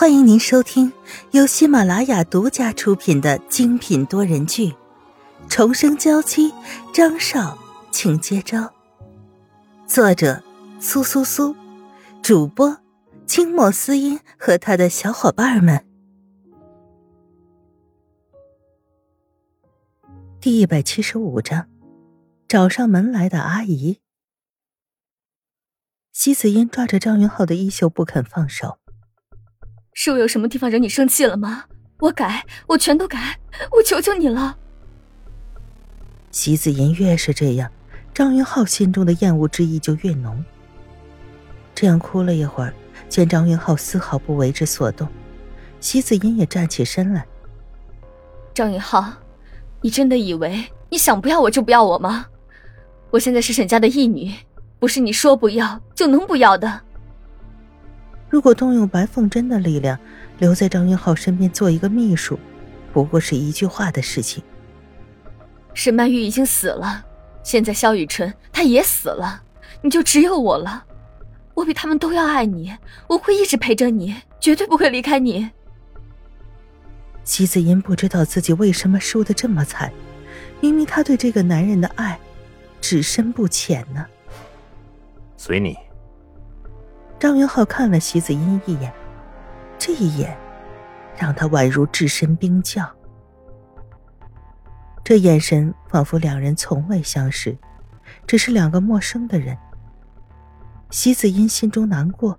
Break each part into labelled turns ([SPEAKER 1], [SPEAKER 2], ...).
[SPEAKER 1] 欢迎您收听由喜马拉雅独家出品的精品多人剧《重生娇妻》，张少，请接招。作者：苏苏苏，主播：清墨思音和他的小伙伴们。第一百七十五章，找上门来的阿姨。西子音抓着张云浩的衣袖不肯放手。
[SPEAKER 2] 是我有什么地方惹你生气了吗？我改，我全都改，我求求你了。
[SPEAKER 1] 席子吟越是这样，张云浩心中的厌恶之意就越浓。这样哭了一会儿，见张云浩丝毫不为之所动，席子吟也站起身来。
[SPEAKER 2] 张云浩，你真的以为你想不要我就不要我吗？我现在是沈家的义女，不是你说不要就能不要的。
[SPEAKER 1] 如果动用白凤贞的力量，留在张云浩身边做一个秘书，不过是一句话的事情。
[SPEAKER 2] 沈曼玉已经死了，现在萧雨辰他也死了，你就只有我了。我比他们都要爱你，我会一直陪着你，绝对不会离开你。
[SPEAKER 1] 席子音不知道自己为什么输得这么惨，明明他对这个男人的爱，只深不浅呢。
[SPEAKER 3] 随你。
[SPEAKER 1] 张云浩看了席子音一眼，这一眼让他宛如置身冰窖。这眼神仿佛两人从未相识，只是两个陌生的人。席子音心中难过，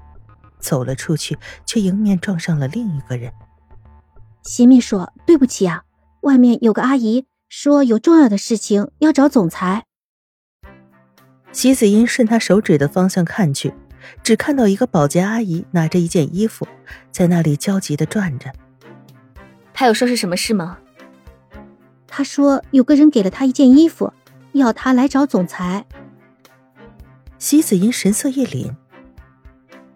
[SPEAKER 1] 走了出去，却迎面撞上了另一个人。
[SPEAKER 4] 席秘书，对不起啊，外面有个阿姨说有重要的事情要找总裁。
[SPEAKER 1] 席子音顺他手指的方向看去。只看到一个保洁阿姨拿着一件衣服，在那里焦急的转着。
[SPEAKER 2] 他有说是什么事吗？
[SPEAKER 4] 他说有个人给了他一件衣服，要他来找总裁。
[SPEAKER 1] 席子音神色一凛。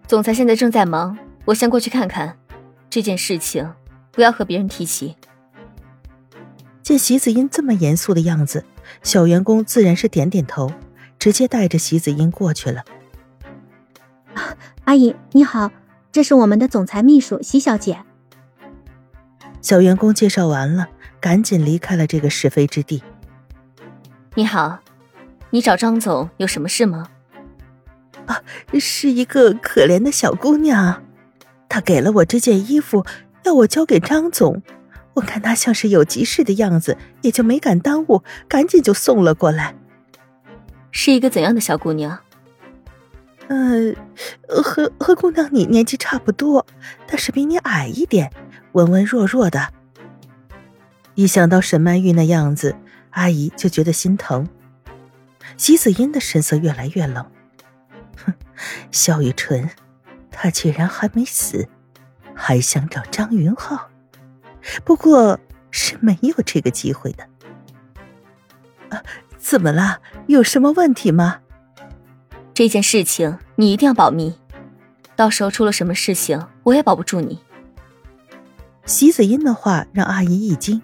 [SPEAKER 2] 总裁现在正在忙，我先过去看看。这件事情不要和别人提起。
[SPEAKER 1] 见席子音这么严肃的样子，小员工自然是点点头，直接带着席子音过去了。
[SPEAKER 4] 阿姨你好，这是我们的总裁秘书席小姐。
[SPEAKER 1] 小员工介绍完了，赶紧离开了这个是非之地。
[SPEAKER 2] 你好，你找张总有什么事吗？
[SPEAKER 1] 啊，是一个可怜的小姑娘，她给了我这件衣服，要我交给张总。我看她像是有急事的样子，也就没敢耽误，赶紧就送了过来。
[SPEAKER 2] 是一个怎样的小姑娘？
[SPEAKER 1] 嗯，和和姑娘你年纪差不多，但是比你矮一点，文文弱弱的。一想到沈曼玉那样子，阿姨就觉得心疼。席子音的神色越来越冷，哼，萧雨纯，他居然还没死，还想找张云浩，不过是没有这个机会的。啊，怎么了？有什么问题吗？
[SPEAKER 2] 这件事情你一定要保密，到时候出了什么事情，我也保不住你。
[SPEAKER 1] 席子音的话让阿姨一惊。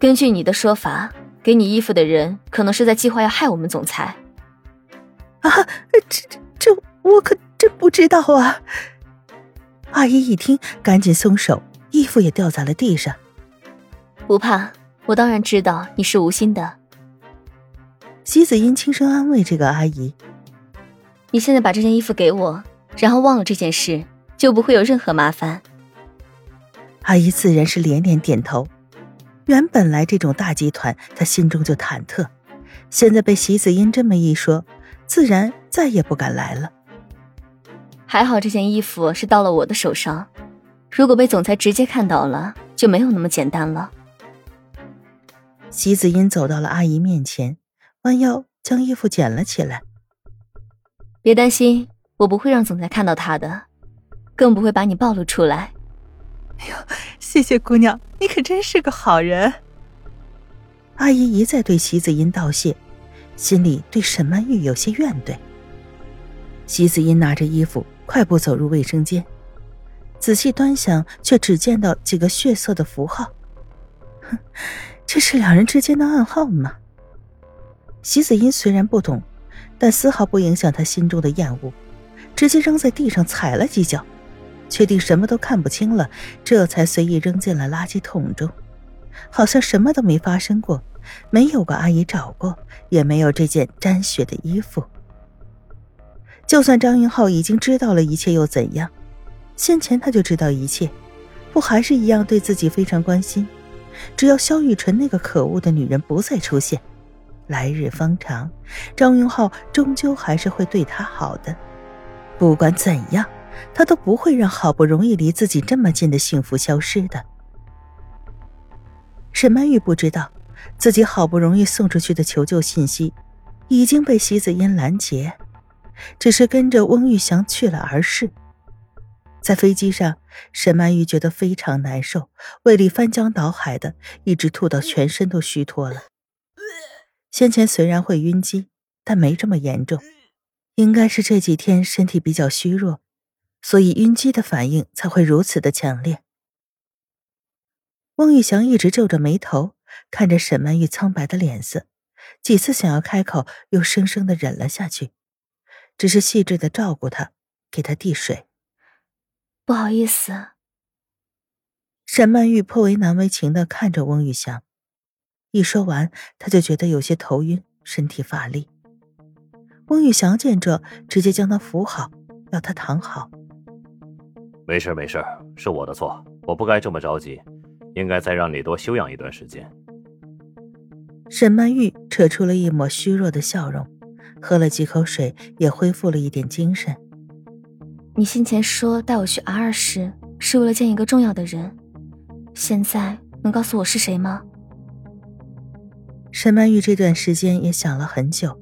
[SPEAKER 2] 根据你的说法，给你衣服的人可能是在计划要害我们总裁。
[SPEAKER 1] 啊，这这这，我可真不知道啊！阿姨一听，赶紧松手，衣服也掉在了地上。
[SPEAKER 2] 不怕，我当然知道你是无心的。
[SPEAKER 1] 席子音轻声安慰这个阿姨。
[SPEAKER 2] 你现在把这件衣服给我，然后忘了这件事，就不会有任何麻烦。
[SPEAKER 1] 阿姨自然是连连点头。原本来这种大集团，她心中就忐忑，现在被席子英这么一说，自然再也不敢来了。
[SPEAKER 2] 还好这件衣服是到了我的手上，如果被总裁直接看到了，就没有那么简单了。
[SPEAKER 1] 席子英走到了阿姨面前，弯腰将衣服捡了起来。
[SPEAKER 2] 别担心，我不会让总裁看到他的，更不会把你暴露出来。
[SPEAKER 1] 哎呦，谢谢姑娘，你可真是个好人。阿姨一再对席子音道谢，心里对沈曼玉有些怨怼。席子音拿着衣服，快步走入卫生间，仔细端详，却只见到几个血色的符号。哼，这是两人之间的暗号吗？席子音虽然不懂。但丝毫不影响他心中的厌恶，直接扔在地上踩了几脚，确定什么都看不清了，这才随意扔进了垃圾桶中，好像什么都没发生过，没有个阿姨找过，也没有这件沾血的衣服。就算张云浩已经知道了一切又怎样？先前他就知道一切，不还是一样对自己非常关心？只要萧雨辰那个可恶的女人不再出现，来日方长，张云浩终究还是会对他好的。不管怎样。他都不会让好不容易离自己这么近的幸福消失的。沈曼玉不知道，自己好不容易送出去的求救信息，已经被席子烟拦截，只是跟着翁玉祥去了儿市。在飞机上，沈曼玉觉得非常难受，胃里翻江倒海的，一直吐到全身都虚脱了。先前虽然会晕机，但没这么严重，应该是这几天身体比较虚弱。所以晕机的反应才会如此的强烈。翁玉祥一直皱着眉头看着沈曼玉苍白的脸色，几次想要开口，又生生的忍了下去，只是细致的照顾她，给她递水。
[SPEAKER 2] 不好意思。
[SPEAKER 1] 沈曼玉颇为难为情的看着翁玉祥，一说完，他就觉得有些头晕，身体乏力。翁玉祥见这，直接将他扶好，要他躺好。
[SPEAKER 3] 没事没事，是我的错，我不该这么着急，应该再让你多休养一段时间。
[SPEAKER 1] 沈曼玉扯出了一抹虚弱的笑容，喝了几口水，也恢复了一点精神。
[SPEAKER 2] 你先前说带我去 R 市是为了见一个重要的人，现在能告诉我是谁吗？
[SPEAKER 1] 沈曼玉这段时间也想了很久，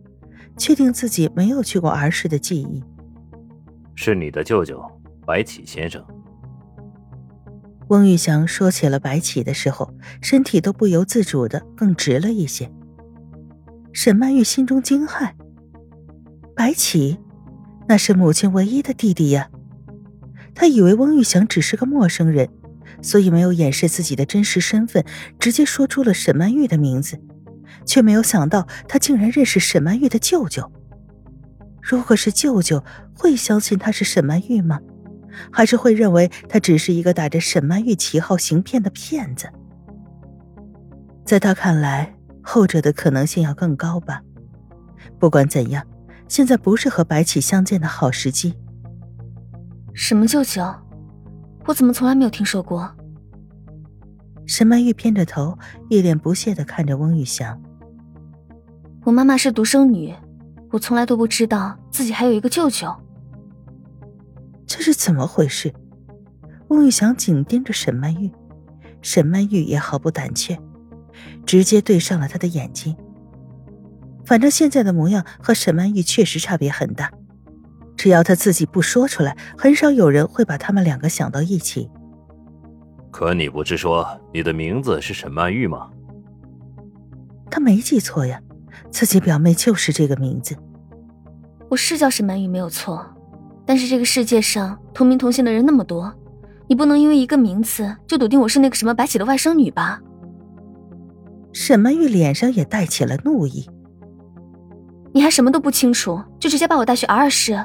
[SPEAKER 1] 确定自己没有去过儿时的记忆。
[SPEAKER 3] 是你的舅舅。白起先生，
[SPEAKER 1] 翁玉祥说起了白起的时候，身体都不由自主的更直了一些。沈曼玉心中惊骇：白起，那是母亲唯一的弟弟呀！他以为翁玉祥只是个陌生人，所以没有掩饰自己的真实身份，直接说出了沈曼玉的名字，却没有想到他竟然认识沈曼玉的舅舅。如果是舅舅，会相信他是沈曼玉吗？还是会认为他只是一个打着沈曼玉旗号行骗的骗子，在他看来，后者的可能性要更高吧。不管怎样，现在不是和白起相见的好时机。
[SPEAKER 2] 什么舅舅？我怎么从来没有听说过？
[SPEAKER 1] 沈曼玉偏着头，一脸不屑的看着翁玉祥。
[SPEAKER 2] 我妈妈是独生女，我从来都不知道自己还有一个舅舅。
[SPEAKER 1] 这是怎么回事？翁玉祥紧盯着沈曼玉，沈曼玉也毫不胆怯，直接对上了他的眼睛。反正现在的模样和沈曼玉确实差别很大，只要他自己不说出来，很少有人会把他们两个想到一起。
[SPEAKER 3] 可你不是说你的名字是沈曼玉吗？
[SPEAKER 1] 他没记错呀，自己表妹就是这个名字。
[SPEAKER 2] 我是叫沈曼玉，没有错。但是这个世界上同名同姓的人那么多，你不能因为一个名字就笃定我是那个什么白起的外甥女吧？
[SPEAKER 1] 沈曼玉脸上也带起了怒意。
[SPEAKER 2] 你还什么都不清楚，就直接把我带去 R 市？